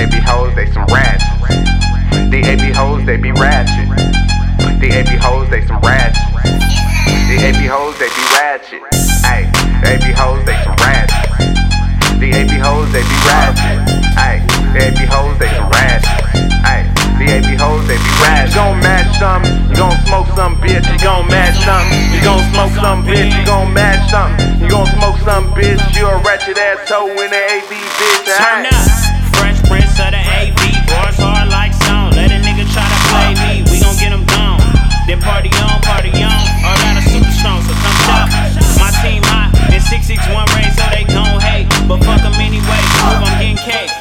AV hoes, they some ratchet. The AV hoes, they be ratchet. The AV hoes, they some ratchet. The AV hoes, they be ratchet. Ayy, the AV hoes, they some ratchet. The AV hoes, they be ratchet. Ayy, the AV hoes, they some ratchet. Ayy, the AV hoes, they be ratchet. You gon' match something, you gon' smoke some bitch, you gon' match something. You gon' smoke some bitch, you gon' match something. You gon' smoke some bitch, you a ratchet ass toe in the AV bitch. Turn up,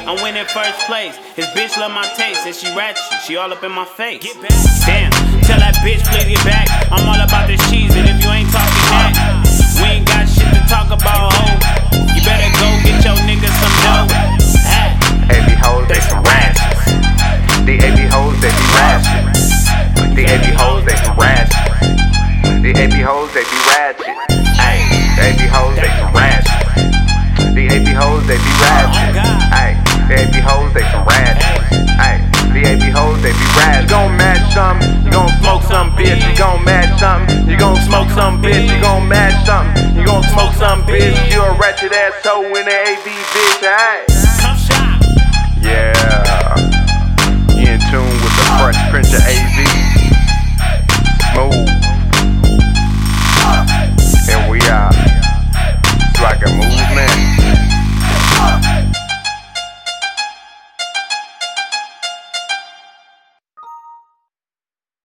I'm winning first place. His bitch love my taste. And she ratchet. She all up in my face. Damn, tell that bitch please get back. I'm all about this cheese. And if you ain't talking that, we ain't got shit to talk about, ho. You better go get your niggas some dough. Ah. AV hoes, they some ratchets. The AV hoes, they be ratchet. The AV hoes, they some ratchet. The AV hoes, they be ratchet. Ayy, the AV hoes, they some ratchet. The AV hoes, they be ratchet. VAB hoes, they some rad. Hey, VAB hoes, they be rad. You gon' match something, you gon' smoke some bitch. You gon' match something, you gon' smoke some bitch. You gon' match something, you gon' smoke some bitch. You a ratchet ass hoe in an AV bitch. Hey. Yeah, you in tune with the fresh prince of AV. Smooth.